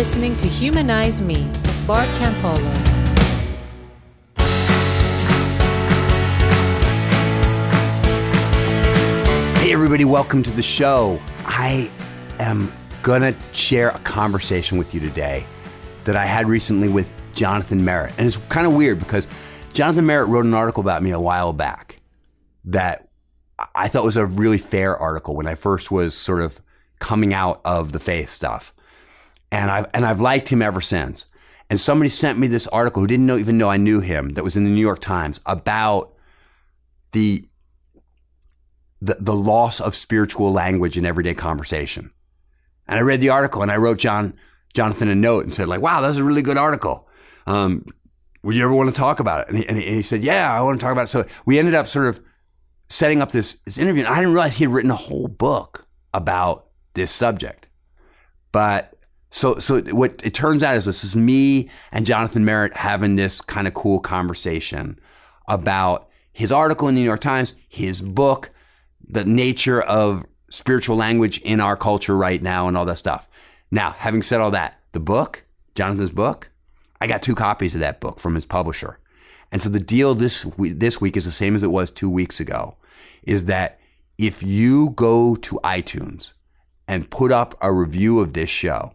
listening to Humanize Me with Bart Campolo. Hey, everybody, welcome to the show. I am going to share a conversation with you today that I had recently with Jonathan Merritt. And it's kind of weird because Jonathan Merritt wrote an article about me a while back that I thought was a really fair article when I first was sort of coming out of the faith stuff. And I've, and I've liked him ever since. And somebody sent me this article who didn't know, even know I knew him that was in the New York Times about the, the, the loss of spiritual language in everyday conversation. And I read the article and I wrote John, Jonathan a note and said like, wow, that's a really good article. Um, would you ever want to talk about it? And he, and he, said, yeah, I want to talk about it. So we ended up sort of setting up this, this interview. And I didn't realize he had written a whole book about this subject. But so, so what it turns out is this is me and Jonathan Merritt having this kind of cool conversation about his article in the New York Times, his book, the nature of spiritual language in our culture right now, and all that stuff. Now, having said all that, the book, Jonathan's book, I got two copies of that book from his publisher. And so the deal this this week is the same as it was two weeks ago, is that if you go to iTunes and put up a review of this show,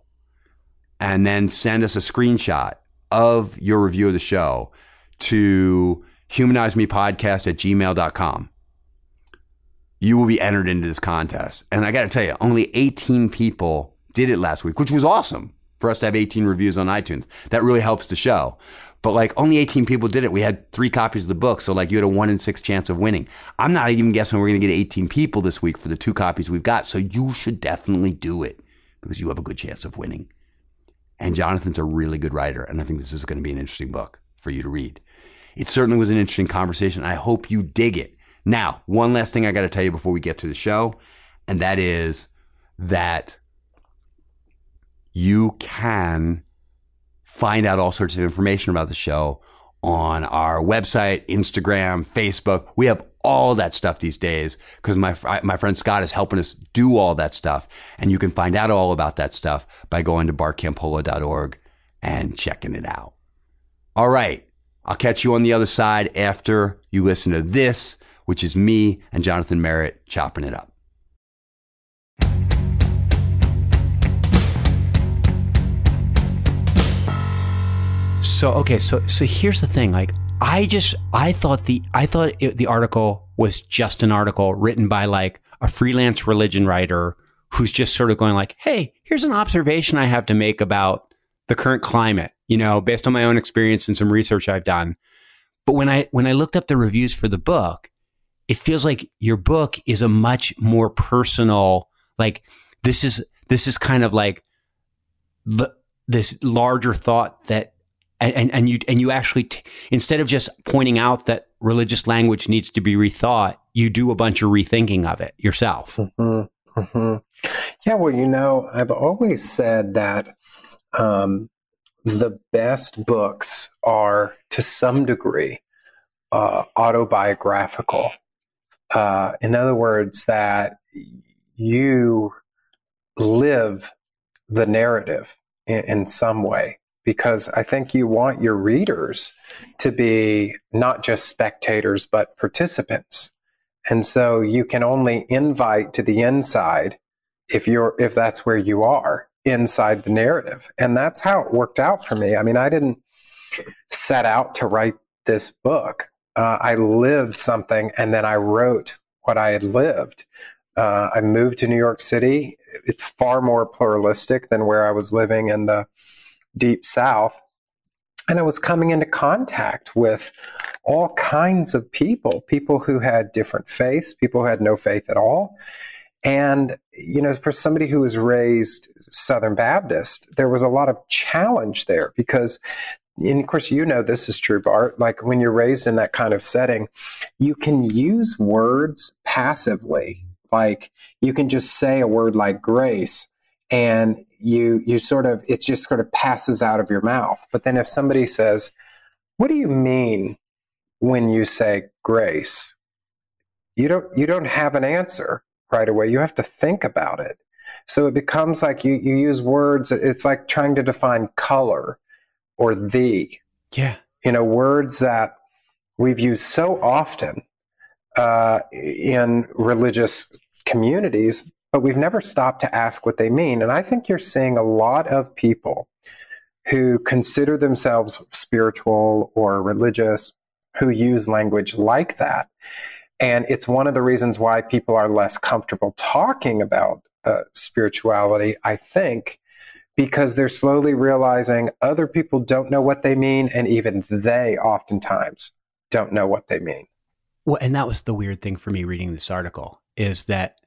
and then send us a screenshot of your review of the show to humanizemepodcast at gmail.com. You will be entered into this contest. And I got to tell you, only 18 people did it last week, which was awesome for us to have 18 reviews on iTunes. That really helps the show. But like only 18 people did it. We had three copies of the book. So like you had a one in six chance of winning. I'm not even guessing we're going to get 18 people this week for the two copies we've got. So you should definitely do it because you have a good chance of winning. And Jonathan's a really good writer. And I think this is going to be an interesting book for you to read. It certainly was an interesting conversation. I hope you dig it. Now, one last thing I got to tell you before we get to the show, and that is that you can find out all sorts of information about the show on our website, Instagram, Facebook. We have all that stuff these days because my my friend Scott is helping us do all that stuff, and you can find out all about that stuff by going to bartcampolo.org and checking it out. All right, I'll catch you on the other side after you listen to this, which is me and Jonathan Merritt chopping it up. So okay, so so here's the thing. Like I just I thought the I thought it, the article was just an article written by like a freelance religion writer who's just sort of going like, "Hey, here's an observation I have to make about the current climate, you know, based on my own experience and some research I've done." But when I when I looked up the reviews for the book, it feels like your book is a much more personal like this is this is kind of like the, this larger thought that and, and you and you actually t- instead of just pointing out that religious language needs to be rethought, you do a bunch of rethinking of it yourself. Mm-hmm. Mm-hmm. Yeah, well, you know, I've always said that um, the best books are, to some degree, uh, autobiographical. Uh, in other words, that you live the narrative in, in some way because I think you want your readers to be not just spectators, but participants. And so you can only invite to the inside if you're, if that's where you are inside the narrative. And that's how it worked out for me. I mean, I didn't set out to write this book. Uh, I lived something and then I wrote what I had lived. Uh, I moved to New York City. It's far more pluralistic than where I was living in the deep south. And I was coming into contact with all kinds of people, people who had different faiths, people who had no faith at all. And, you know, for somebody who was raised Southern Baptist, there was a lot of challenge there because, and of course, you know this is true, Bart. Like when you're raised in that kind of setting, you can use words passively. Like you can just say a word like grace, and you you sort of it just sort of passes out of your mouth. But then if somebody says, "What do you mean when you say grace?" You don't you don't have an answer right away. You have to think about it So it becomes like you, you use words, it's like trying to define color or the. Yeah. You know, words that we've used so often uh, in religious communities, but we've never stopped to ask what they mean. And I think you're seeing a lot of people who consider themselves spiritual or religious who use language like that. And it's one of the reasons why people are less comfortable talking about uh, spirituality, I think, because they're slowly realizing other people don't know what they mean, and even they oftentimes don't know what they mean. Well, and that was the weird thing for me reading this article is that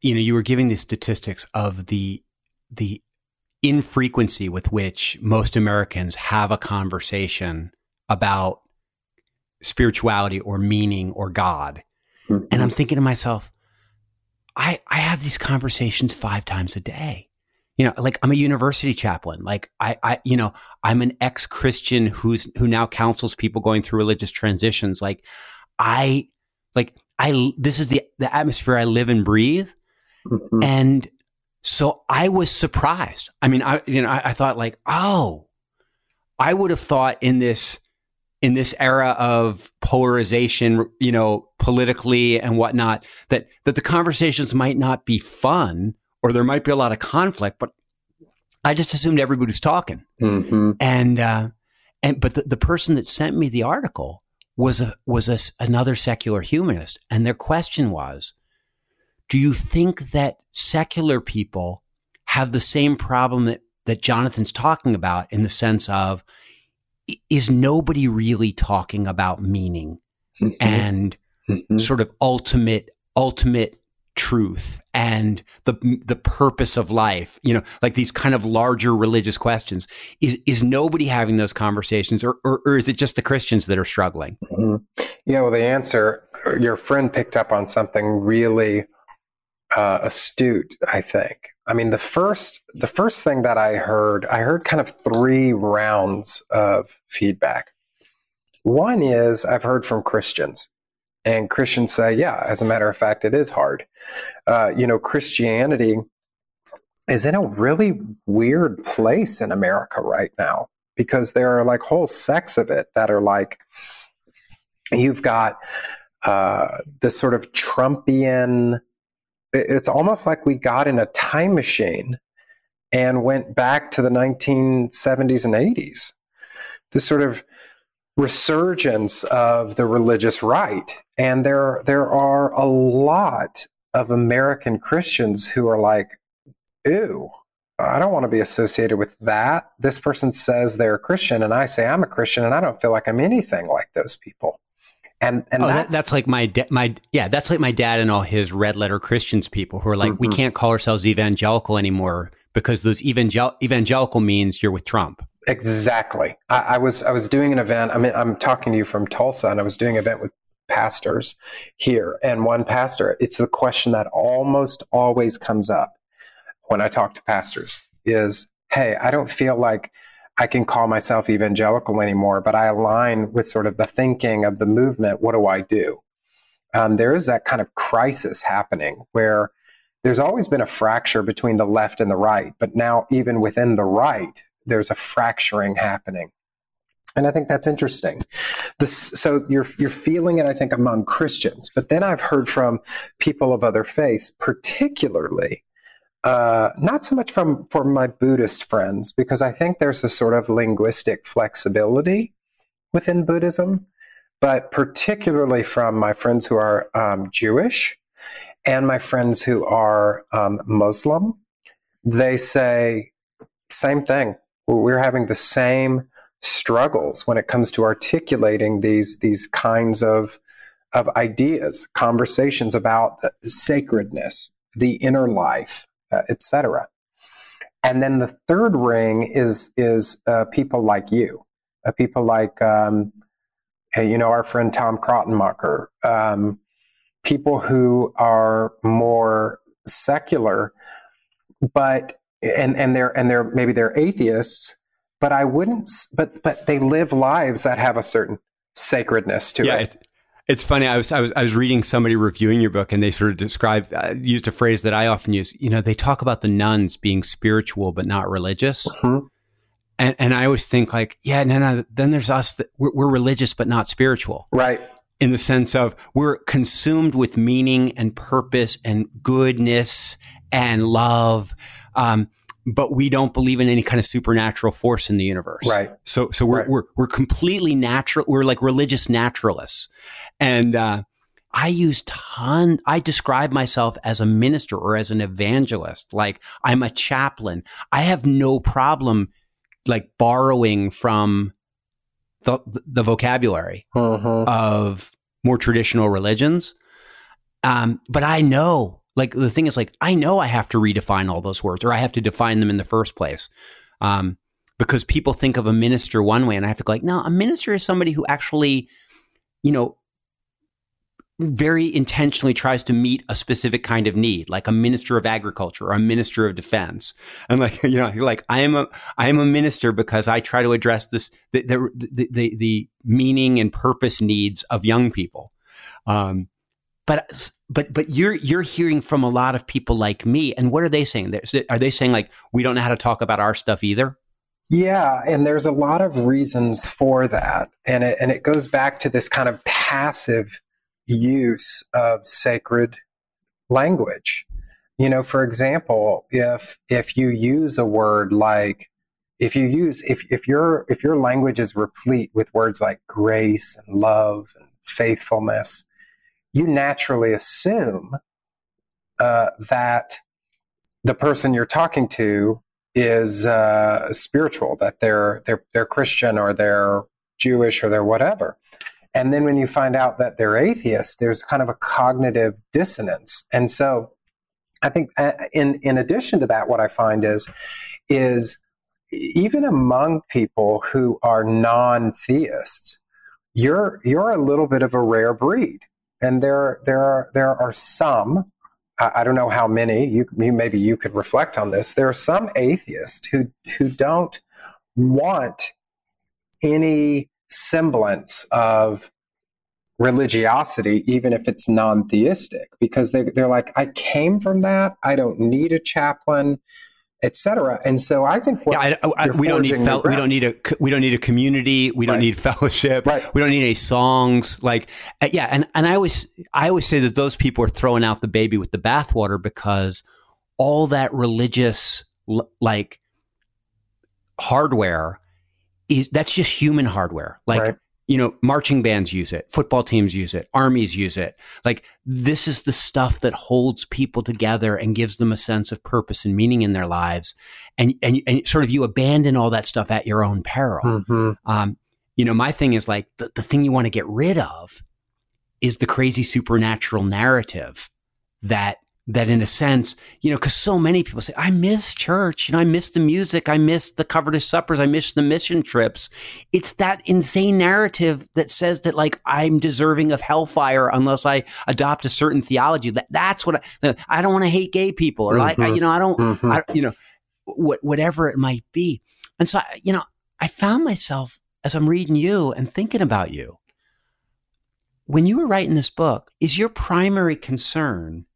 you know you were giving the statistics of the the infrequency with which most Americans have a conversation about spirituality or meaning or God. Mm-hmm. And I'm thinking to myself, I, I have these conversations five times a day. You know, like I'm a university chaplain. Like I, I, you know, I'm an ex-Christian who's, who now counsels people going through religious transitions. Like I, like I, this is the, the atmosphere I live and breathe. Mm-hmm. And so I was surprised. I mean, I, you know, I, I thought like, oh, I would have thought in this, in this era of polarization, you know, politically and whatnot, that that the conversations might not be fun or there might be a lot of conflict, but I just assumed everybody's talking. Mm-hmm. And uh, and but the, the person that sent me the article was a was a, another secular humanist, and their question was, do you think that secular people have the same problem that that Jonathan's talking about in the sense of is nobody really talking about meaning mm-hmm. and mm-hmm. sort of ultimate ultimate truth and the the purpose of life you know like these kind of larger religious questions is is nobody having those conversations or or, or is it just the christians that are struggling mm-hmm. yeah well the answer your friend picked up on something really uh, astute i think I mean, the first the first thing that I heard, I heard kind of three rounds of feedback. One is I've heard from Christians, and Christians say, "Yeah, as a matter of fact, it is hard." Uh, you know, Christianity is in a really weird place in America right now because there are like whole sects of it that are like you've got uh, this sort of Trumpian it's almost like we got in a time machine and went back to the 1970s and 80s. This sort of resurgence of the religious right. And there, there are a lot of American Christians who are like, ew, I don't want to be associated with that. This person says they're a Christian, and I say I'm a Christian, and I don't feel like I'm anything like those people and and oh, that's, that's like my da- my yeah that's like my dad and all his red letter Christians people who are like mm-hmm. we can't call ourselves evangelical anymore because those evangel- evangelical means you're with Trump. Exactly. I, I, was I was doing an event. I mean, I'm talking to you from Tulsa, and I was doing an event with pastors here, and one pastor. It's the question that almost always comes up when I talk to pastors is, "Hey, I don't feel like." I can call myself evangelical anymore, but I align with sort of the thinking of the movement. What do I do? Um, there is that kind of crisis happening where there's always been a fracture between the left and the right, but now even within the right, there's a fracturing happening. And I think that's interesting. This, so you're you're feeling it, I think, among Christians, but then I've heard from people of other faiths, particularly uh, not so much from for my Buddhist friends, because I think there's a sort of linguistic flexibility within Buddhism, but particularly from my friends who are um, Jewish and my friends who are um, Muslim. They say same thing. We're having the same struggles when it comes to articulating these these kinds of of ideas, conversations about sacredness, the inner life, uh, etc. And then the third ring is is uh, people like you, uh, people like um, uh, you know our friend Tom Krattenmaker, um, people who are more secular, but and and they're and they're maybe they're atheists, but I wouldn't, but but they live lives that have a certain sacredness to yeah, it. It's, funny. I was, I was I was reading somebody reviewing your book, and they sort of described uh, used a phrase that I often use. You know, they talk about the nones being spiritual but not religious, Mhm. and and I always think like, yeah, no, no. Then there's us that we're, we're religious but not spiritual, Right. in the sense of we're consumed with meaning and purpose and goodness and love, um, but we don't believe in any kind of supernatural force in the universe. Right. So so we're Right. we're we're completely natural. We're like religious naturalists, and uh, I use ton. I describe myself as a minister or as an evangelist. Like I'm a chaplain. I have no problem like borrowing from the the vocabulary Mhm. of more traditional religions. Um, but I know, like, the thing is, like, I know I have to redefine all those words or I have to define them in the first place. Um, because people think of a minister one way and I have to go, like, no, a minister is somebody who actually, you know, very intentionally tries to meet a specific kind of need, like a minister of agriculture or a minister of defense. And like, you know, like I am a, I am a minister because I try to address this, the, the, the, the, meaning and purpose needs of young people. Um, but, but, but you're, you're hearing from a lot of people like me. And what are they saying? They're- Are they saying like, we don't know how to talk about our stuff either? Yeah, and there's a lot of reasons for that. And it, and it goes back to this kind of passive use of sacred language. You know, for example, if if you use a word like if you use if if your if your language is replete with words like grace and love and faithfulness, you naturally assume uh, that the person you're talking to is uh, spiritual, that they're they're they're Christian or they're Jewish or they're whatever. And then when you find out that they're atheist, there's kind of a cognitive dissonance. And so, I think uh, in in addition to that, what I find is is even among people who are non-theists, you're you're a little bit of a rare breed. And there there are there are some I, I don't know how many. You, you maybe you could reflect on this. There are some atheists who who don't want any semblance of religiosity, even if it's non-theistic, because they they're like, I came from that. I don't need a chaplain, etc. And so I think yeah, I, I, we don't need fel- we don't need a we don't need a community. We don't need fellowship. Right. We don't need any songs. Like uh, yeah, and and I always I always say that those people are throwing out the baby with the bathwater because all that religious like hardware is that's just human hardware. Like Right. You know, marching bands use it, football teams use it, armies use it. Like this is the stuff that holds people together and gives them a sense of purpose and meaning in their lives. And and and sort of you abandon all that stuff at your own peril. Mhm. Um, you know, my thing is like the, the thing you want to get rid of is the crazy supernatural narrative that that in a sense, you know, because so many people say, I miss church, you know, I miss the music, I miss the covetous suppers, I miss the mission trips. It's that insane narrative that says that like I'm deserving of hellfire unless I adopt a certain theology. That that's what I, I don't want to hate gay people or like I, Mhm. you know I don't Mhm. I, you know, what, whatever it might be. And so, I- you know, I found myself as I'm reading you and thinking about you. When you were writing this book, is your primary concern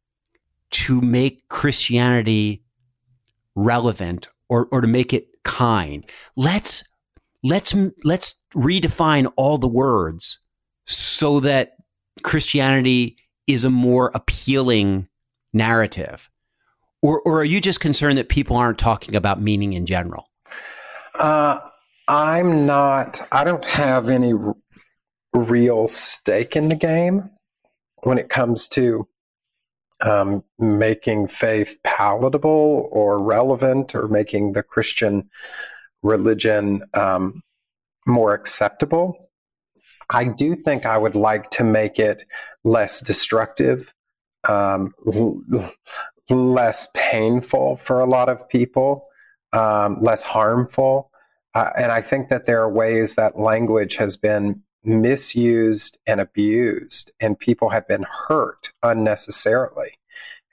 to make Christianity relevant or, or to make it kind? Let's let's let's redefine all the words so that Christianity is a more appealing narrative. Or, or are you just concerned that people aren't talking about meaning in general? Uh, I'm not. I don't have any r- real stake in the game when it comes to um, making faith palatable or relevant, or making the Christian religion um, more acceptable. I do think I would like to make it less destructive, um, less painful for a lot of people, um, less harmful. Uh, and I think that there are ways that language has been misused and abused, and people have been hurt unnecessarily.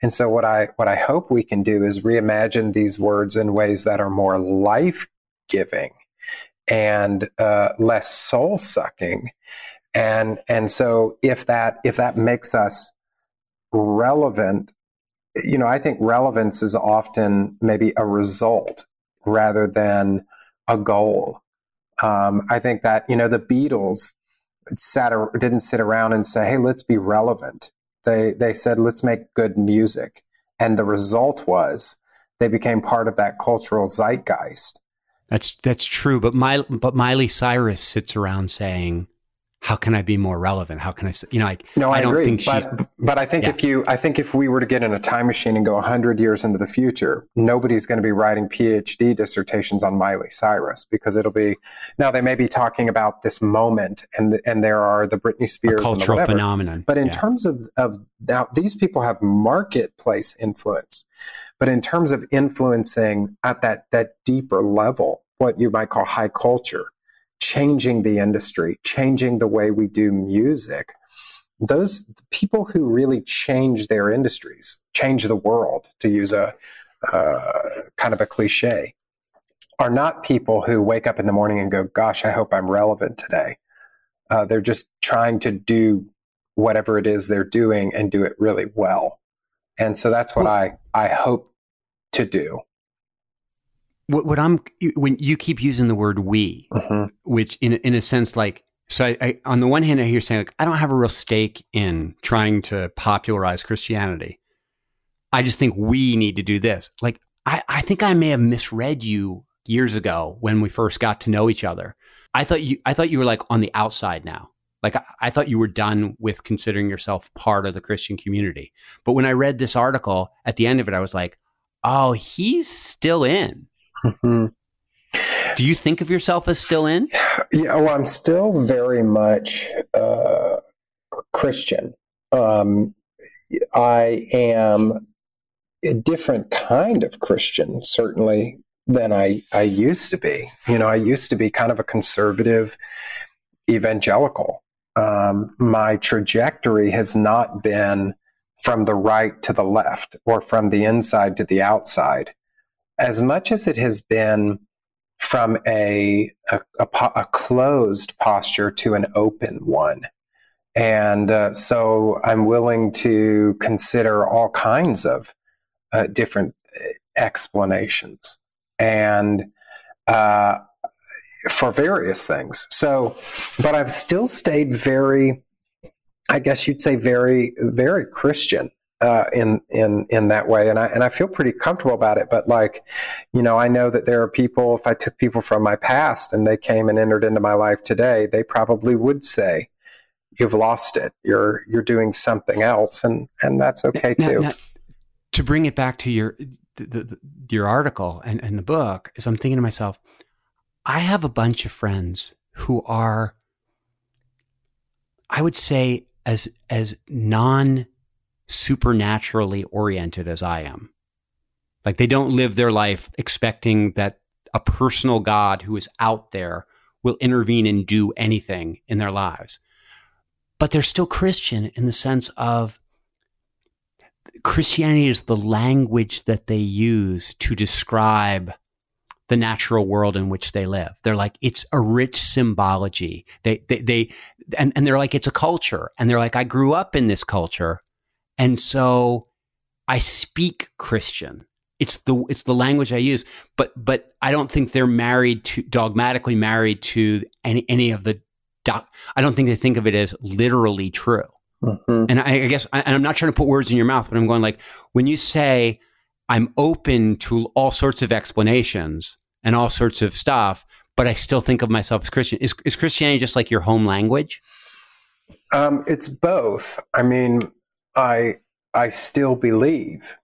And so, what I what I hope we can do is reimagine these words in ways that are more life giving and uh, less soul sucking, and and so if that if that makes us relevant you know i think relevance is often maybe a result rather than a goal um, i think that you know the beatles sat didn't sit around and say hey let's be relevant. They they said let's make good music. And the result was they became part of that cultural zeitgeist. That's that's true. But my but miley cyrus sits around saying how can I be more relevant? How can I, you know, like, no, I, I don't agree. think but, but I think yeah. if you, I think if we were to get in a time machine and go hundred years into the future, nobody's going to be writing PhD dissertations on Miley Cyrus because it'll be, now they may be talking about this moment and, and there are the Britney Spears a cultural and the phenomenon. But in yeah. terms of, of now, these people have marketplace influence, but in terms of influencing at that, that deeper level, what you might call high culture, changing the industry, changing the way we do music. Those people who really change their industries, change the world, to use a uh, kind of a cliche, are not people who wake up in the morning and go, Gosh, I hope I'm relevant today. Uh, they're just trying to do whatever it is they're doing and do it really well. And so that's what I, I hope to do what, what I'm when you keep using the word we, mm-hmm. which in in a sense like so I, I, on the one hand I hear saying like I don't have a real stake in trying to popularize Christianity. I just think we need to do this. Like I, I think I may have misread you years ago when we first got to know each other. I thought you I thought you were like on the outside now. Like I, I thought you were done with considering yourself part of the Christian community. But when I read this article at the end of it, I was like, oh, he's still in. Mm-hmm. Do you think of yourself as still in? Yeah, well, I'm still very much uh, Christian. Um, I am a different kind of Christian, certainly, than I, I used to be. You know, I used to be kind of a conservative evangelical. Um, my trajectory has not been from the right to the left or from the inside to the outside as much as it has been from a, a, a, a closed posture to an open one. And uh, so I'm willing to consider all kinds of uh, different uh, explanations and uh, for various things. So, but I've still stayed very, I guess you'd say, very, very Christian uh, in in in that way, and I and I feel pretty comfortable about it. But like, you know, I know that there are people. If I took people from my past and they came and entered into my life today, they probably would say, "You've lost it. You're you're doing something else," and and that's okay now, too. Now, to bring it back to your the, the, your article and, and the book, is I'm thinking to myself, I have a bunch of friends who are, I would say, as as non supernaturally oriented as I am. Like they don't live their life expecting that a personal God who is out there will intervene and do anything in their lives. But they're still Christian in the sense of Christianity is the language that they use to describe the natural world in which they live. They're like, it's a rich symbology. They, they, they, and, and they're like, it's a culture. And they're like, I grew up in this culture and so I speak Christian. It's the it's the language I use, but but I don't think they're married to dogmatically married to any any of the doc. I don't think they think of it as literally true. Mm-hmm. And I, I guess, I, and I'm not trying to put words in your mouth, but I'm going like when you say I'm open to all sorts of explanations and all sorts of stuff, but I still think of myself as Christian. Is, is Christianity just like your home language? Um, it's both. I mean, I I still believe,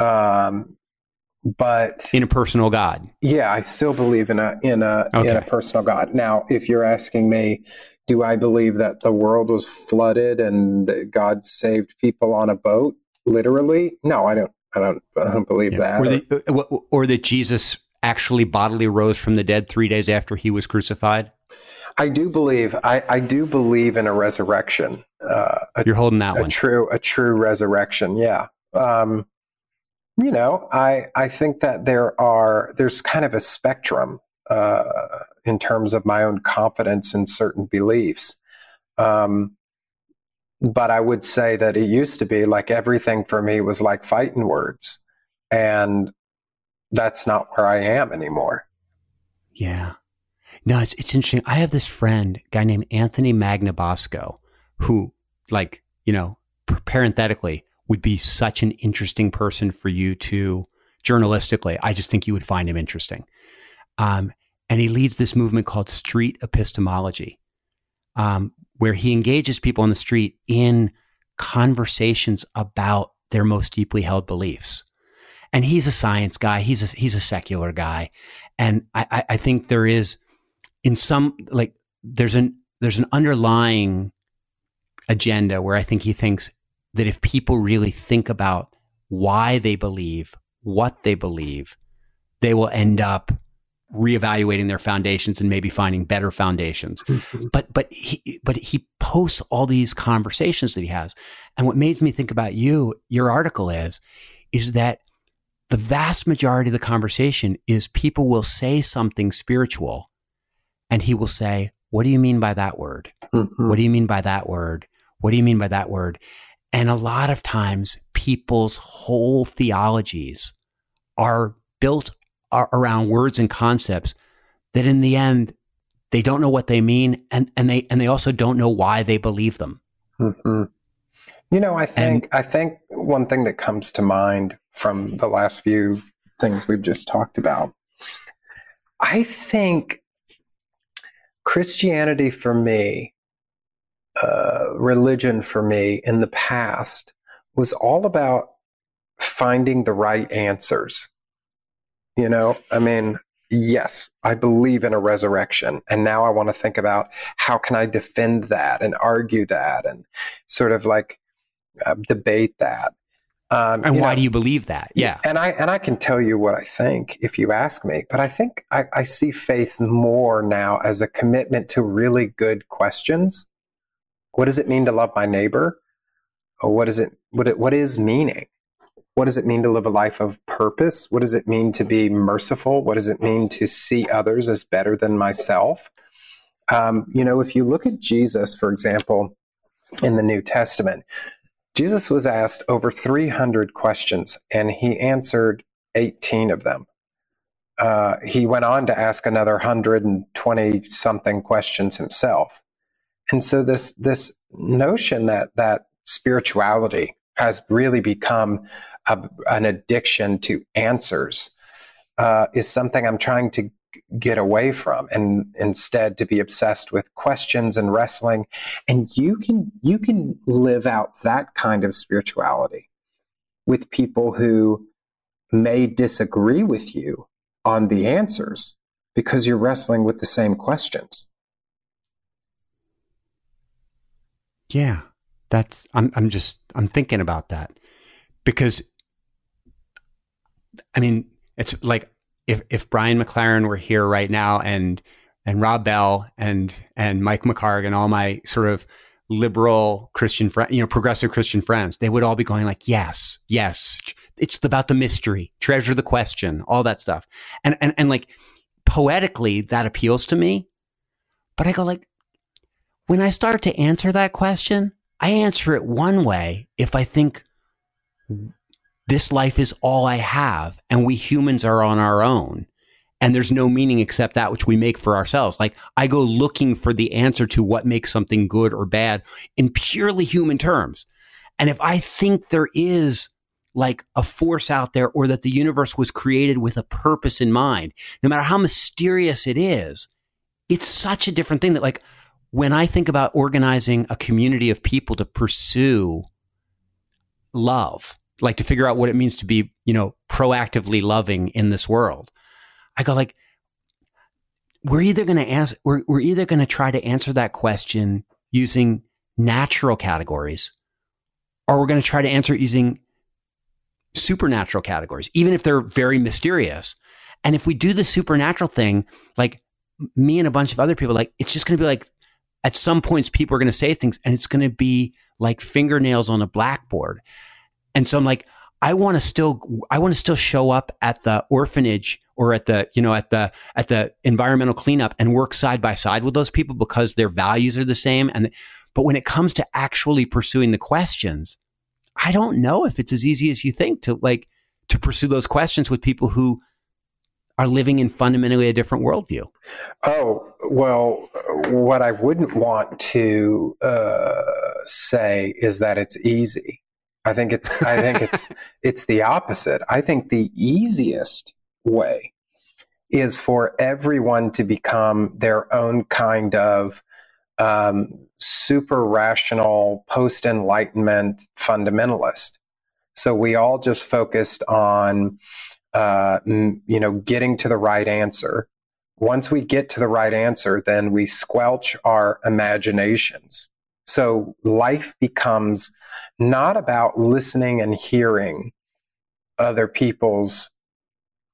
um, but in a personal God. Yeah, I still believe in a in a okay. in a personal God. Now, if you're asking me, do I believe that the world was flooded and that God saved people on a boat? Literally, no, I don't. I don't. I don't believe yeah. that. Or, the, uh, or that Jesus actually bodily rose from the dead three days after he was crucified. I do believe I, I do believe in a resurrection. Uh, a, You're holding that a one. True, a true resurrection. Yeah. Um, you know, I I think that there are there's kind of a spectrum uh, in terms of my own confidence in certain beliefs. Um, but I would say that it used to be like everything for me was like fighting words. And that's not where I am anymore. Yeah. No, it's it's interesting. I have this friend, guy named Anthony Magnabosco, who, like, you know, parenthetically, would be such an interesting person for you to journalistically. I just think you would find him interesting. Um, and he leads this movement called street epistemology, um, where he engages people on the street in conversations about their most deeply held beliefs. And he's a science guy. He's a, he's a secular guy, and I, I think there is in some like there's an there's an underlying agenda where I think he thinks that if people really think about why they believe what they believe, they will end up reevaluating their foundations and maybe finding better foundations. Mm-hmm. But but he but he posts all these conversations that he has. And what made me think about you, your article is, is that the vast majority of the conversation is people will say something spiritual and he will say, What do you mean by that word? Mm-hmm. What do you mean by that word? What do you mean by that word? And a lot of times people's whole theologies are built around words and concepts that in the end they don't know what they mean and, and they and they also don't know why they believe them mm-hmm. You know i think and, i think one thing that comes to mind from the last few things we've just talked about i think christianity for me uh, religion for me in the past was all about finding the right answers you know, I mean, yes, I believe in a resurrection. And now I want to think about how can I defend that and argue that and sort of like debate that. Um, and why know, do you believe that? Yeah. And I and I can tell you what I think if you ask me, but I think I, I see faith more now as a commitment to really good questions. What does it mean to love my neighbor? Or what is it what it, what is meaning? what does it mean to live a life of purpose? What does it mean to be merciful? What does it mean to see others as better than myself? Um, you know, if you look at Jesus, for example, in the New Testament, Jesus was asked over 300 questions and he answered 18 of them. Uh, he went on to ask another 120 something questions himself. And so this this notion that that spirituality has really become a, an addiction to answers uh, is something I'm trying to get away from and instead to be obsessed with questions and wrestling. And you can you can live out that kind of spirituality with people who may disagree with you on the answers because you're wrestling with the same questions. Yeah that's i'm i'm just i'm thinking about that because I mean, it's like if if Brian McLaren were here right now and and Rob Bell and and Mike McHargue and all my sort of liberal Christian friends, you know, progressive Christian friends, they would all be going like, yes, yes, it's about the mystery, treasure the question, all that stuff. And and and like poetically that appeals to me. But I go like when I start to answer that question, I answer it one way if I think this life is all I have, and we humans are on our own. And there's no meaning except that which we make for ourselves. Like I go looking for the answer to what makes something good or bad in purely human terms. And if I think there is like a force out there or that the universe was created with a purpose in mind, no matter how mysterious it is, it's such a different thing that like when I think about organizing a community of people to pursue love, like to figure out what it means to be, you know, proactively loving in this world. I go like, we're either going to ask, we're, we're either going to try to answer that question using natural categories, or we're going to try to answer it using supernatural categories, even if they're very mysterious. And if we do the supernatural thing, like me and a bunch of other people, like it's just going to be like at some points people are going to say things and it's going to be like fingernails on a blackboard. And so I'm like, I want to still I want to still show up at the orphanage or at the you know at the at the environmental cleanup and work side by side with those people because their values are the same and but when it comes to actually pursuing the questions I don't know if it's as easy as you think to like to pursue those questions with people who are living in fundamentally a different worldview. Oh, well, what I wouldn't want to uh, say is that it's easy. I think it's I think it's it's the opposite. I think the easiest way is for everyone to become their own kind of um, super rational post enlightenment fundamentalist. So we all just focused on uh, you know getting to the right answer. Once we get to the right answer, then we squelch our imaginations. So life becomes not about listening and hearing other people's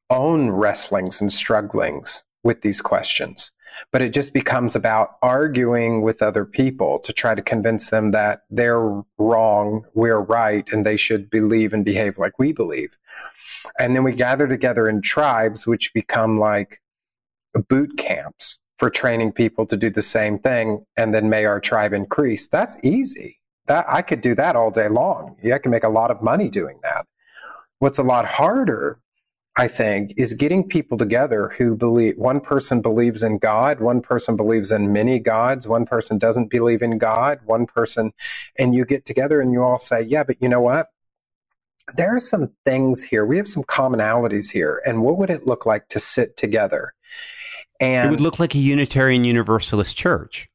own wrestlings and strugglings with these questions, but it just becomes about arguing with other people to try to convince them that they're wrong, we're right, and they should believe and behave like we believe. And then we gather together in tribes, which become like boot camps for training people to do the same thing. And then may our tribe increase. That's easy that I could do that all day long. Yeah, I can make a lot of money doing that. What's a lot harder, I think, is getting people together who believe one person believes in God, one person believes in many gods, one person doesn't believe in God, one person, and you get together and you all say, yeah, but you know what? There are some things here. We have some commonalities here. And what would it look like to sit together? And it would look like a Unitarian Universalist church.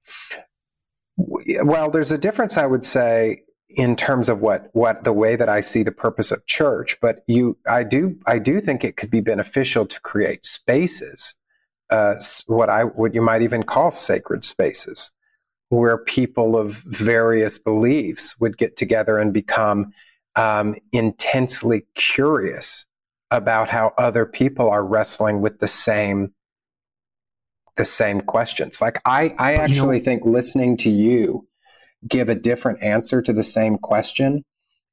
Well, there's a difference, I would say, in terms of what what the way that I see the purpose of church. But you, I do, I do think it could be beneficial to create spaces, uh, what I what you might even call sacred spaces, where people of various beliefs would get together and become um, intensely curious about how other people are wrestling with the same the same questions. Like I, I actually you know, think listening to you give a different answer to the same question,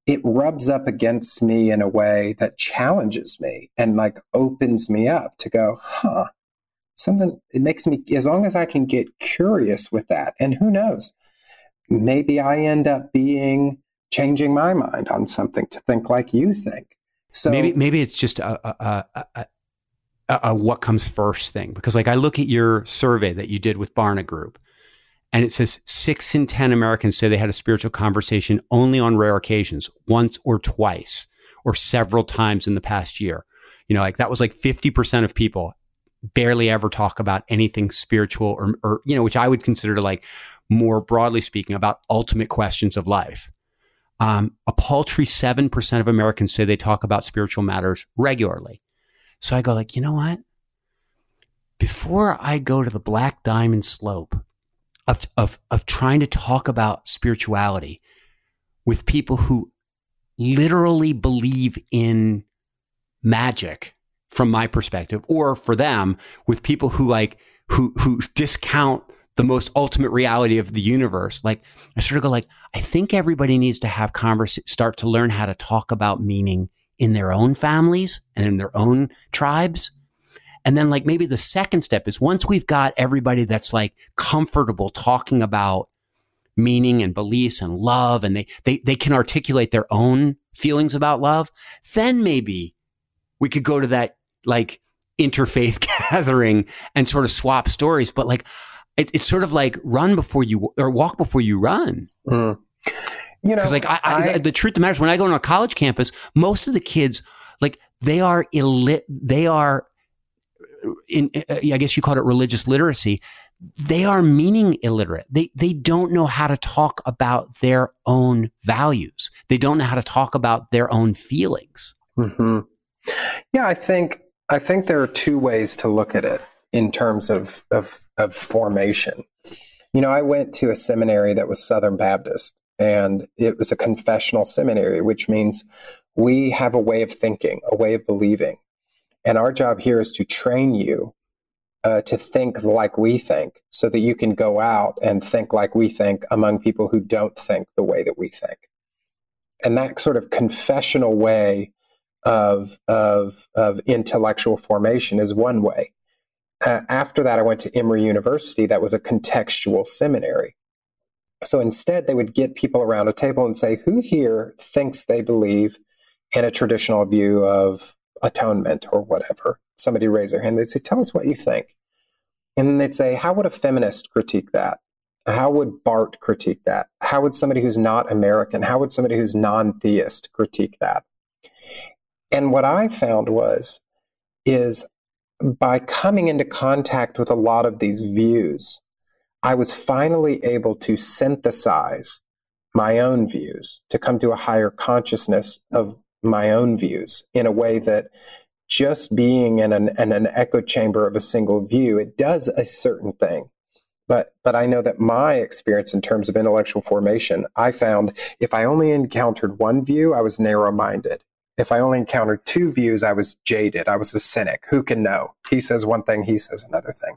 it rubs up against me in a way that challenges me and like opens me up to go, huh, something, it makes me, as long as I can get curious with that. And who knows, maybe I end up being changing my mind on something to think like you think. So maybe, maybe it's just a, a, a, a, a what comes first thing because like I look at your survey that you did with Barna Group and it says six in 10 Americans say they had a spiritual conversation only on rare occasions, once or twice, or several times in the past year. You know, like that was like 50% of people barely ever talk about anything spiritual or, or, you know, which I would consider like more broadly speaking about ultimate questions of life. Um, a paltry 7% of Americans say they talk about spiritual matters regularly. So I go like, you know what? Before I go to the black diamond slope of, of, of trying to talk about spirituality with people who literally believe in magic from my perspective, or for them with people who like, who, who discount the most ultimate reality of the universe. Like I sort of go like, I think everybody needs to have converse, start to learn how to talk about meaning in their own families and in their own tribes. And then like maybe the second step is once we've got everybody that's like comfortable talking about meaning and beliefs and love and they, they, they can articulate their own feelings about love, then maybe we could go to that like interfaith gathering and sort of swap stories. But like, it, it's sort of like run before you or walk before you run. Mm. You know, because like I, I, I, the truth of the matter is, when I go on a college campus, most of the kids, like they are illit, they are in, uh, I guess you call it religious literacy. They are meaning illiterate. They they don't know how to talk about their own values. They don't know how to talk about their own feelings. Mm-hmm. Yeah, I think I think there are two ways to look at it in terms of, of of formation. You know, I went to a seminary that was Southern Baptist, and it was a confessional seminary, which means we have a way of thinking, a way of believing. And our job here is to train you uh, to think like we think so that you can go out and think like we think among people who don't think the way that we think. and that sort of confessional way of of of intellectual formation is one way. Uh, after that, I went to Emory University. That was a contextual seminary. So instead, they would get people around a table and say, "Who here thinks they believe in a traditional view of atonement or whatever?" Somebody raise their hand. They'd say, "Tell us what you think." And then they'd say, "How would a feminist critique that?" How would Bart critique that? How would somebody who's not American, how would somebody who's non theist critique that? And what I found was, is by coming into contact with a lot of these views, I was finally able to synthesize my own views, to come to a higher consciousness of my own views in a way that just being in an, in an echo chamber of a single view, it does a certain thing. But but I know that my experience in terms of intellectual formation, I found if I only encountered one view, I was narrow-minded. If I only encountered two views, I was jaded. I was a cynic. Who can know? He says one thing, he says another thing.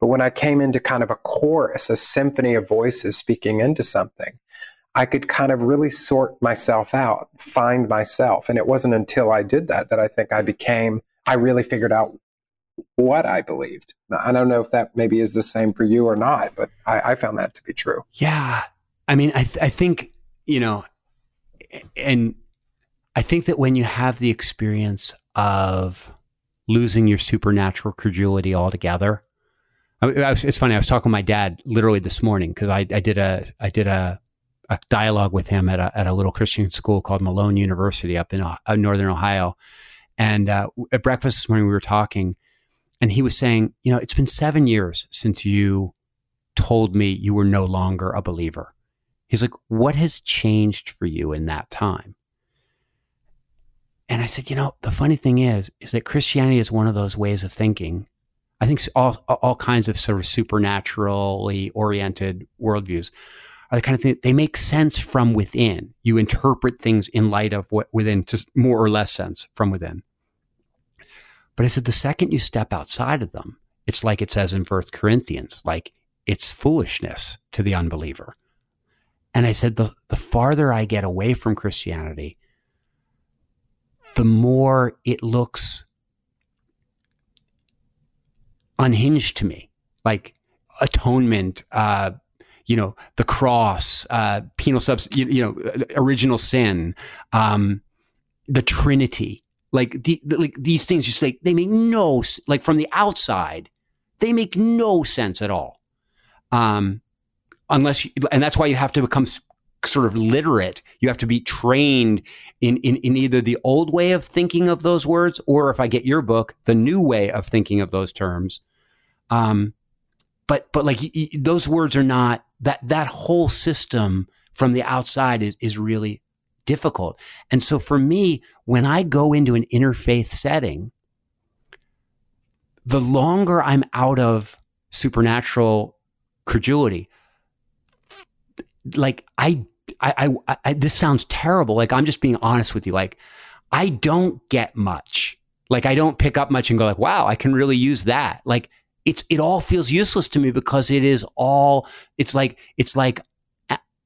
But when I came into kind of a chorus, a symphony of voices speaking into something, I could kind of really sort myself out, find myself. And it wasn't until I did that that I think I became, I really figured out what I believed. I don't know if that maybe is the same for you or not, but I, I found that to be true. Yeah. I mean, I, th- I think, you know, and I think that when you have the experience of losing your supernatural credulity altogether, I, I was, it's funny. I was talking to my dad literally this morning because I, I did a I did a, a dialogue with him at a, at a little Christian school called Malone University up in uh, northern Ohio, and uh, at breakfast this morning we were talking, and he was saying, you know, it's been seven years since you told me you were no longer a believer. He's like, what has changed for you in that time? And I said, you know, the funny thing is, is that Christianity is one of those ways of thinking. I think all, all kinds of sort of supernaturally oriented worldviews are the kind of thing they make sense from within. You interpret things in light of what within, just more or less sense from within. But I said, the second you step outside of them, it's like it says in First Corinthians, like it's foolishness to the unbeliever. And I said, the, the farther I get away from Christianity, the more it looks unhinged to me, like atonement, uh, you know, the cross, uh, penal subs, you, you know, original sin, um, the Trinity. Like the, the, like these things, just like they make no like from the outside, they make no sense at all. Um, unless you, and that's why you have to become sort of literate. You have to be trained in, in in either the old way of thinking of those words, or if I get your book, the new way of thinking of those terms. Um, but but like y- y- those words are not that that whole system from the outside is is really difficult. And so for me, when I go into an interfaith setting, the longer I'm out of supernatural credulity, like I, I, I, I, this sounds terrible. Like I'm just being honest with you. Like I don't get much. Like I don't pick up much and go like, wow, I can really use that. Like it's, it all feels useless to me because it is all, it's like, it's like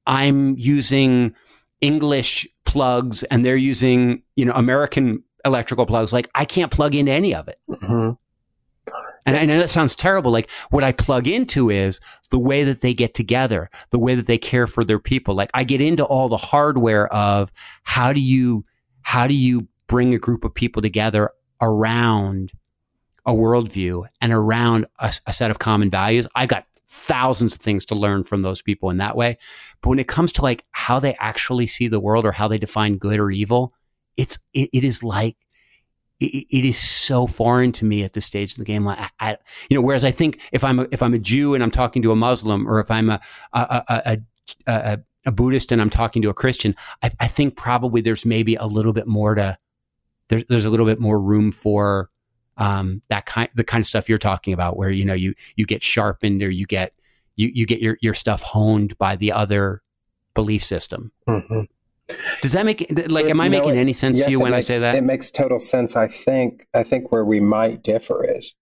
I'm using English plugs and they're using, you know, American electrical plugs. Like I can't plug into any of it. Mm-hmm. And I know that sounds terrible. Like what I plug into is the way that they get together, the way that they care for their people. Like I get into all the hardware of how do you, how do you bring a group of people together around a worldview and around a, a set of common values. I got thousands of things to learn from those people in that way. But when it comes to like how they actually see the world or how they define good or evil, it's it, it is like it, is so foreign to me at this stage of the game. Like, I, you know, whereas I think if I'm a, if I'm a Jew and I'm talking to a Muslim, or if I'm a a, a, a, a Buddhist and I'm talking to a Christian, I, I, think probably there's maybe a little bit more to there's there's a little bit more room for um, that kind the kind of stuff you're talking about where you know you you get sharpened or you get you you get your your stuff honed by the other belief system mm-hmm. Does that make like am i making any sense yes, to you when makes, i say that it makes total sense i think i think where we might differ is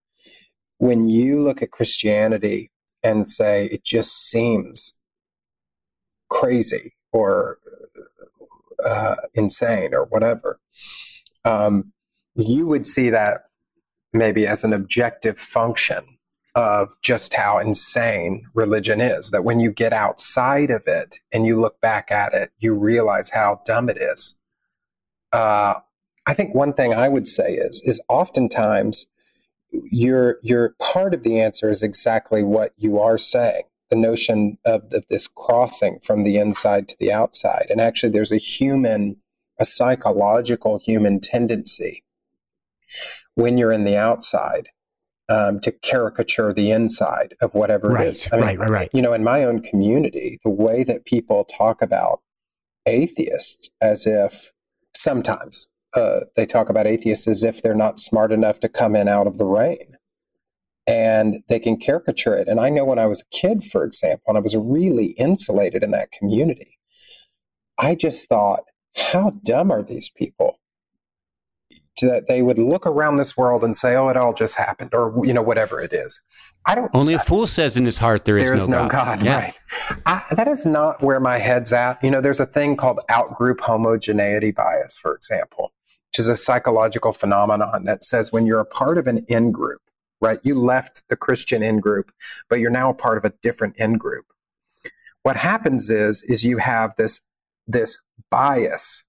when you look at christianity and say it just seems crazy or uh, insane or whatever. Um, you would see that maybe as an objective function of just how insane religion is. That when you get outside of it and you look back at it, you realize how dumb it is. Uh, I think one thing I would say is is oftentimes your your part of the answer is exactly what you are saying. The notion of the, this crossing from the inside to the outside, and actually, there's a human, a psychological human tendency when you're in the outside um, to caricature the inside of whatever right, it is. I mean, right, right, right. You know, in my own community, the way that people talk about atheists as if sometimes uh, they talk about atheists as if they're not smart enough to come in out of the rain. And they can caricature it. And I know when I was a kid, for example, and I was really insulated in that community, I just thought, how dumb are these people? That they would look around this world and say, "Oh, it all just happened," or you know, whatever it is. I don't. Only a fool says in his heart there is, there is no, no God. God. Yeah. Right. I, that is not where my head's at. You know, there's a thing called outgroup homogeneity bias, for example, which is a psychological phenomenon that says when you're a part of an in group, right? You left the Christian in group, but you're now a part of a different in group. What happens is, is you have this this bias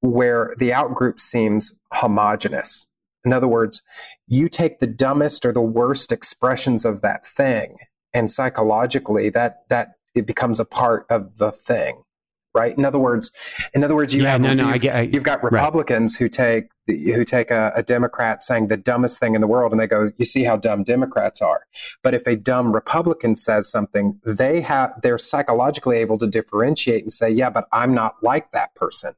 where the outgroup seems homogenous. In other words, you take the dumbest or the worst expressions of that thing, and psychologically, that that it becomes a part of the thing, right? In other words, in other words, you Yeah, have no, no, you've, get- I- you've got right. Republicans who take the, who take a, a Democrat saying the dumbest thing in the world, and they go, "You see how dumb Democrats are." But if a dumb Republican says something, they have they're psychologically able to differentiate and say, "Yeah, but I'm not like that person."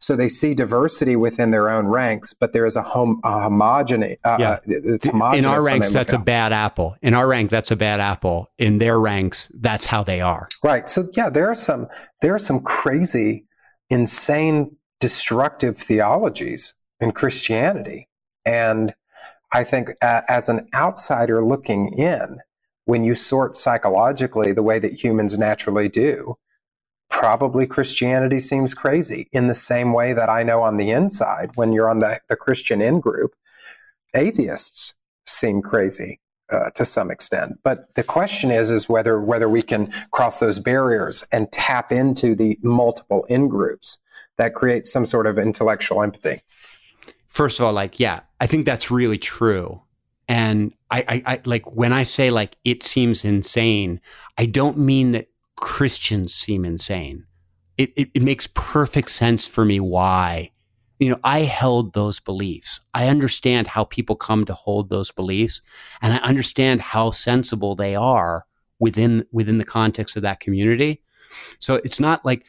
So they see diversity within their own ranks, but there is a, hom- a homogeny. Uh, Yeah. uh, it's In our ranks, that's a out. bad apple. In our rank, that's a bad apple. In their ranks, that's how they are. right. So yeah, there are some there are some crazy, insane, destructive theologies in Christianity, and I think uh, as an outsider looking in, when you sort psychologically the way that humans naturally do, probably Christianity seems crazy in the same way that I know on the inside, when you're on the, the Christian in group, atheists seem crazy uh, to some extent. But the question is, is whether whether we can cross those barriers and tap into the multiple in groups that create some sort of intellectual empathy. First of all, like, yeah, I think that's really true. And I, I, I like when I say like it seems insane, I don't mean that Christians seem insane. It, it, it makes perfect sense for me why. You know, I held those beliefs. I understand how people come to hold those beliefs, and I understand how sensible they are within within the context of that community. So it's not like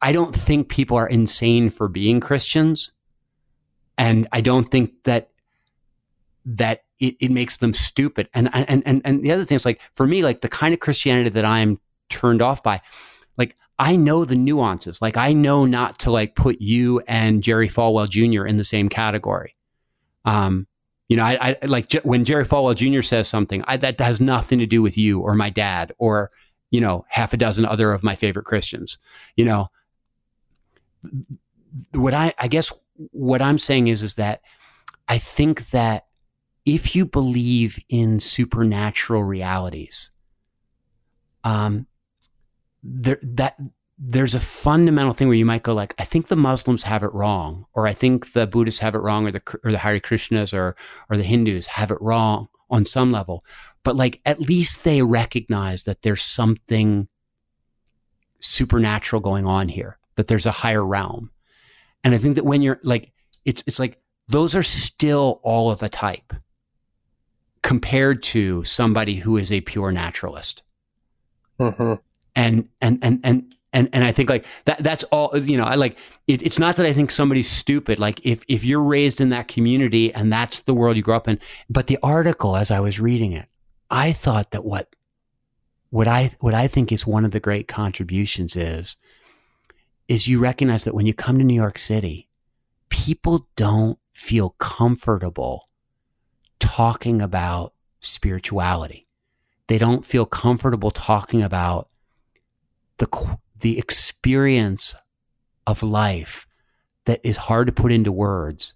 I don't think people are insane for being Christians, and I don't think that that it, it makes them stupid. And and and and the other thing is like for me, like the kind of Christianity that I'm turned off by, like I know the nuances. Like I know not to like put you and Jerry Falwell Jr. in the same category. Um, you know, I, I like when Jerry Falwell Jr. says something, I, that has nothing to do with you or my dad or you know half a dozen other of my favorite Christians. You know, what I I guess what I'm saying is is that I think that if you believe in supernatural realities, um, there that there's a fundamental thing where you might go like, I think the Muslims have it wrong, or I think the Buddhists have it wrong, or the or the Hare Krishnas or or the Hindus have it wrong on some level, but like at least they recognize that there's something supernatural going on here, that there's a higher realm, and I think that when you're like, it's it's like those are still all of a type compared to somebody who is a pure naturalist. Mm-hmm. And and and and and and I think like that that's all you know I like it, it's not that I think somebody's stupid. Like if if you're raised in that community and that's the world you grew up in but the article as I was reading it I thought that what what I what I think is one of the great contributions is is you recognize that when you come to New York City people don't feel comfortable talking about spirituality. They don't feel comfortable talking about the the experience of life that is hard to put into words.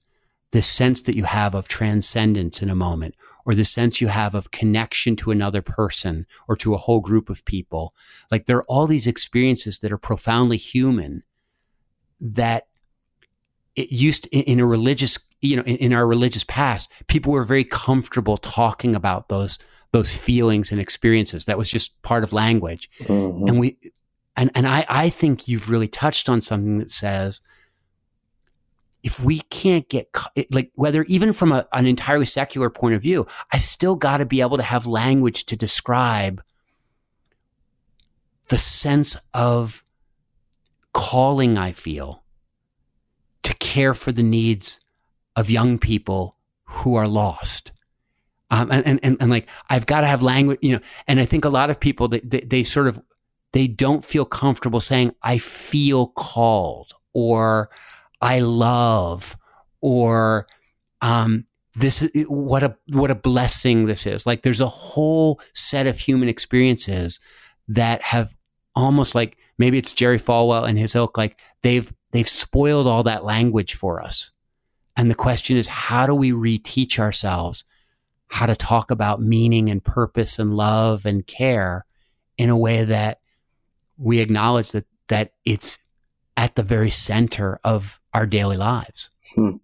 This sense that you have of transcendence in a moment, or the sense you have of connection to another person or to a whole group of people. Like there are all these experiences that are profoundly human that it used in a religious, you know, in, in our religious past, people were very comfortable talking about those those feelings and experiences. That was just part of language. Mm-hmm. And we, and, and I, I think you've really touched on something that says, if we can't get like whether even from a, an entirely secular point of view, I still got to be able to have language to describe the sense of calling I feel to care for the needs of young people who are lost. Um, and, and, and, like, I've got to have language, you know, and I think a lot of people, they, they, they sort of, they don't feel comfortable saying, I feel called or I love or, um, this is what a, what a blessing this is. Like there's a whole set of human experiences that have almost like maybe it's Jerry Falwell and his ilk, like they've, they've spoiled all that language for us. And the question is, how do we reteach ourselves how to talk about meaning and purpose and love and care in a way that we acknowledge that that it's at the very center of our daily lives. Hmm.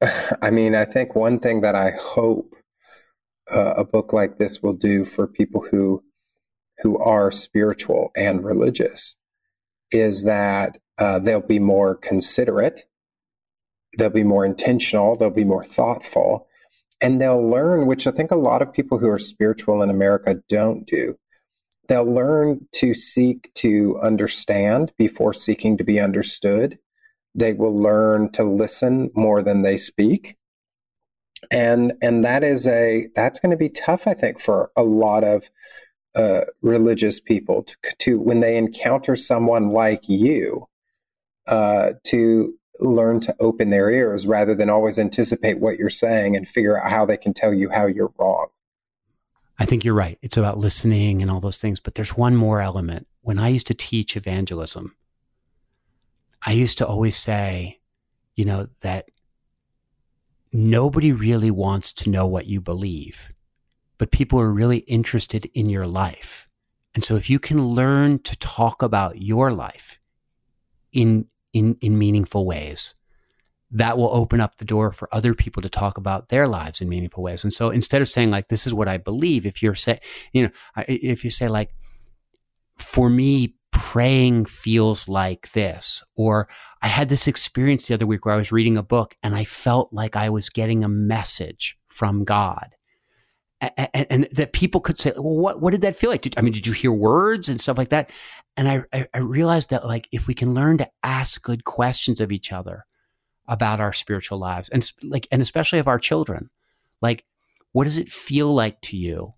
I mean, I think one thing that I hope uh, a book like this will do for people who who are spiritual and religious is that uh, they'll be more considerate, they'll be more intentional, they'll be more thoughtful, and they'll learn, which I think a lot of people who are spiritual in America don't do. They'll learn to seek to understand before seeking to be understood. They will learn to listen more than they speak. And and that is a that's going to be tough, I think, for a lot of uh, religious people to, to when they encounter someone like you uh, to learn to open their ears rather than always anticipate what you're saying and figure out how they can tell you how you're wrong. I think you're right. It's about listening and all those things. But there's one more element. When I used to teach evangelism, I used to always say, you know, that nobody really wants to know what you believe, but people are really interested in your life. And so if you can learn to talk about your life in in, in meaningful ways. That will open up the door for other people to talk about their lives in meaningful ways. And so instead of saying like, this is what I believe, if you're say, you know, if you say like, for me, praying feels like this, or I had this experience the other week where I was reading a book and I felt like I was getting a message from God and, and, that people could say, well, what, what did that feel like? Did, I mean, did you hear words and stuff like that? And I, I realized that like, if we can learn to ask good questions of each other about our spiritual lives and like, and especially of our children, like, what does it feel like to you?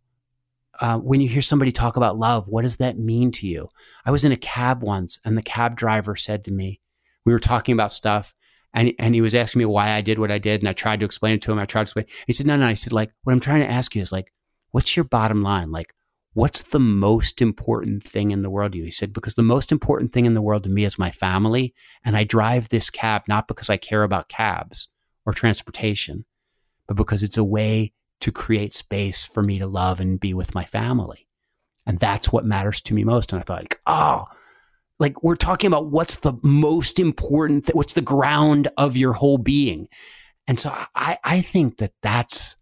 Uh, when you hear somebody talk about love, what does that mean to you? I was in a cab once and the cab driver said to me, we were talking about stuff and, and he was asking me why I did what I did. And I tried to explain it to him. I tried to explain. He said, no, no. I said, like, what I'm trying to ask you is like, what's your bottom line? Like, what's the most important thing in the world to you? He said, because the most important thing in the world to me is my family. And I drive this cab not because I care about cabs or transportation, but because it's a way to create space for me to love and be with my family. And that's what matters to me most. And I thought, like, oh, like we're talking about what's the most important th- what's the ground of your whole being and so i i think that that's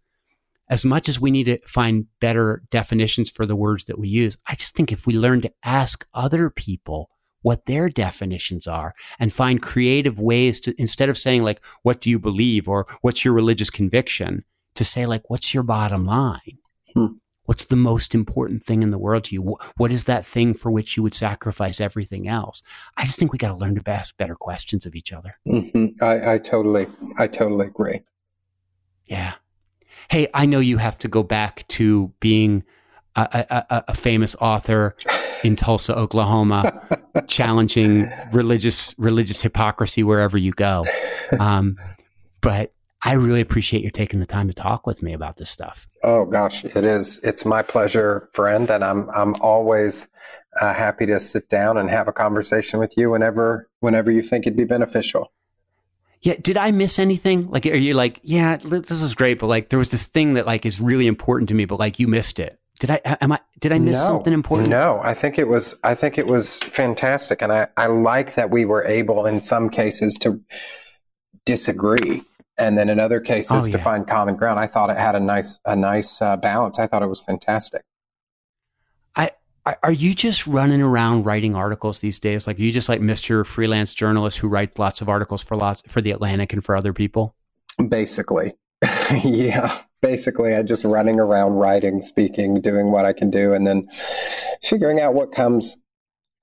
as much as we need to find better definitions for the words that we use i just think if we learn to ask other people what their definitions are and find creative ways to instead of saying like what do you believe or what's your religious conviction to say like what's your bottom line hmm. What's the most important thing in the world to you? What is that thing for which you would sacrifice everything else? I just think we got to learn to ask better questions of each other. Mm-hmm. I, I totally, I totally agree. Yeah. Hey, I know you have to go back to being a, a, a famous author in Tulsa, Oklahoma, challenging religious religious hypocrisy wherever you go. Um, but I really appreciate you taking the time to talk with me about this stuff. Oh gosh, it is. It's my pleasure, friend, and I'm I'm always uh, happy to sit down and have a conversation with you whenever whenever you think it'd be beneficial. Yeah, did I miss anything? Like, are you like, yeah, this is great, but like, there was this thing that like is really important to me, but like, you missed it. Did I? Am I? Did I miss no, something important? No, I think it was. I think it was fantastic, and I I like that we were able, in some cases, to disagree, and then in other cases, Oh, to find common ground. I thought it had a nice a nice uh, balance. I thought it was fantastic. Are, are you just running around writing articles these days? Like, are you just like Mister Freelance Journalist who writes lots of articles for lots for the Atlantic and for other people? Basically, yeah. Basically, I just running around, writing, speaking, doing what I can do, and then figuring out what comes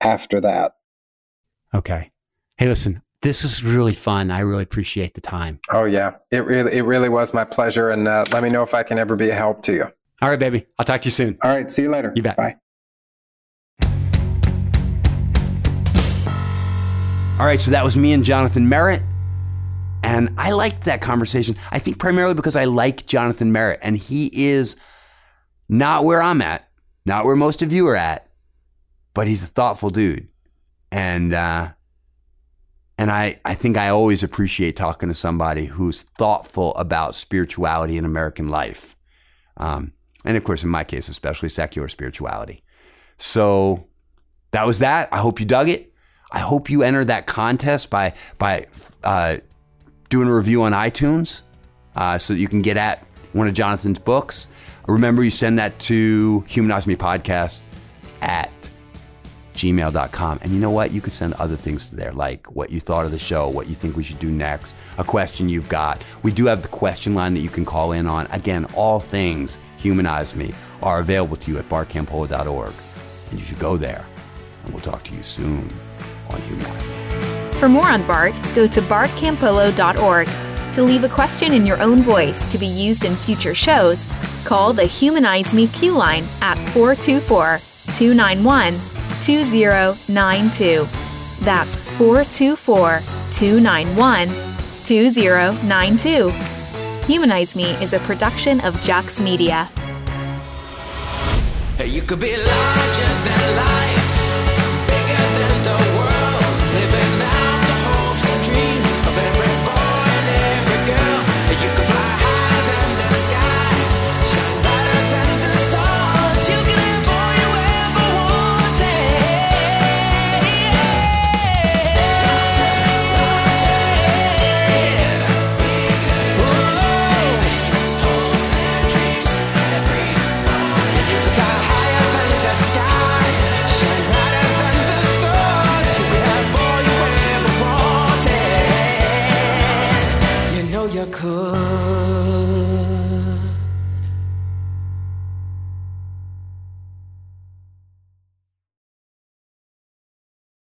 after that. Okay. Hey, listen, this is really fun. I really appreciate the time. Oh yeah, it really it really was my pleasure, and uh, let me know if I can ever be a help to you. All right, baby. I'll talk to you soon. All right, see you later. You bet. Bye. All right, so that was me and Jonathan Merritt. And I liked that conversation. I think primarily because I like Jonathan Merritt, and he is not where I'm at, not where most of you are at, but he's a thoughtful dude. And uh, and I, I think I always appreciate talking to somebody who's thoughtful about spirituality in American life. Um, and of course, in my case, especially secular spirituality. So that was that. I hope you dug it. I hope you enter that contest by by uh, doing a review on iTunes, uh, so that you can get at one of Jonathan's books. Remember, you send that to Humanize Me Podcast at gmail.com. And you know what? You could send other things there, like what you thought of the show, what you think we should do next, a question you've got. We do have the question line that you can call in on. Again, all things Humanize Me are available to you at bartcampolo.org. And you should go there. And we'll talk to you soon on Humanize Me. For more on BART, go to bartcampolo.org. To leave a question in your own voice to be used in future shows, call the Humanize Me Q line at 424 291 2092. That's 424 291 2092. Humanize Me is a production of Jax Media. You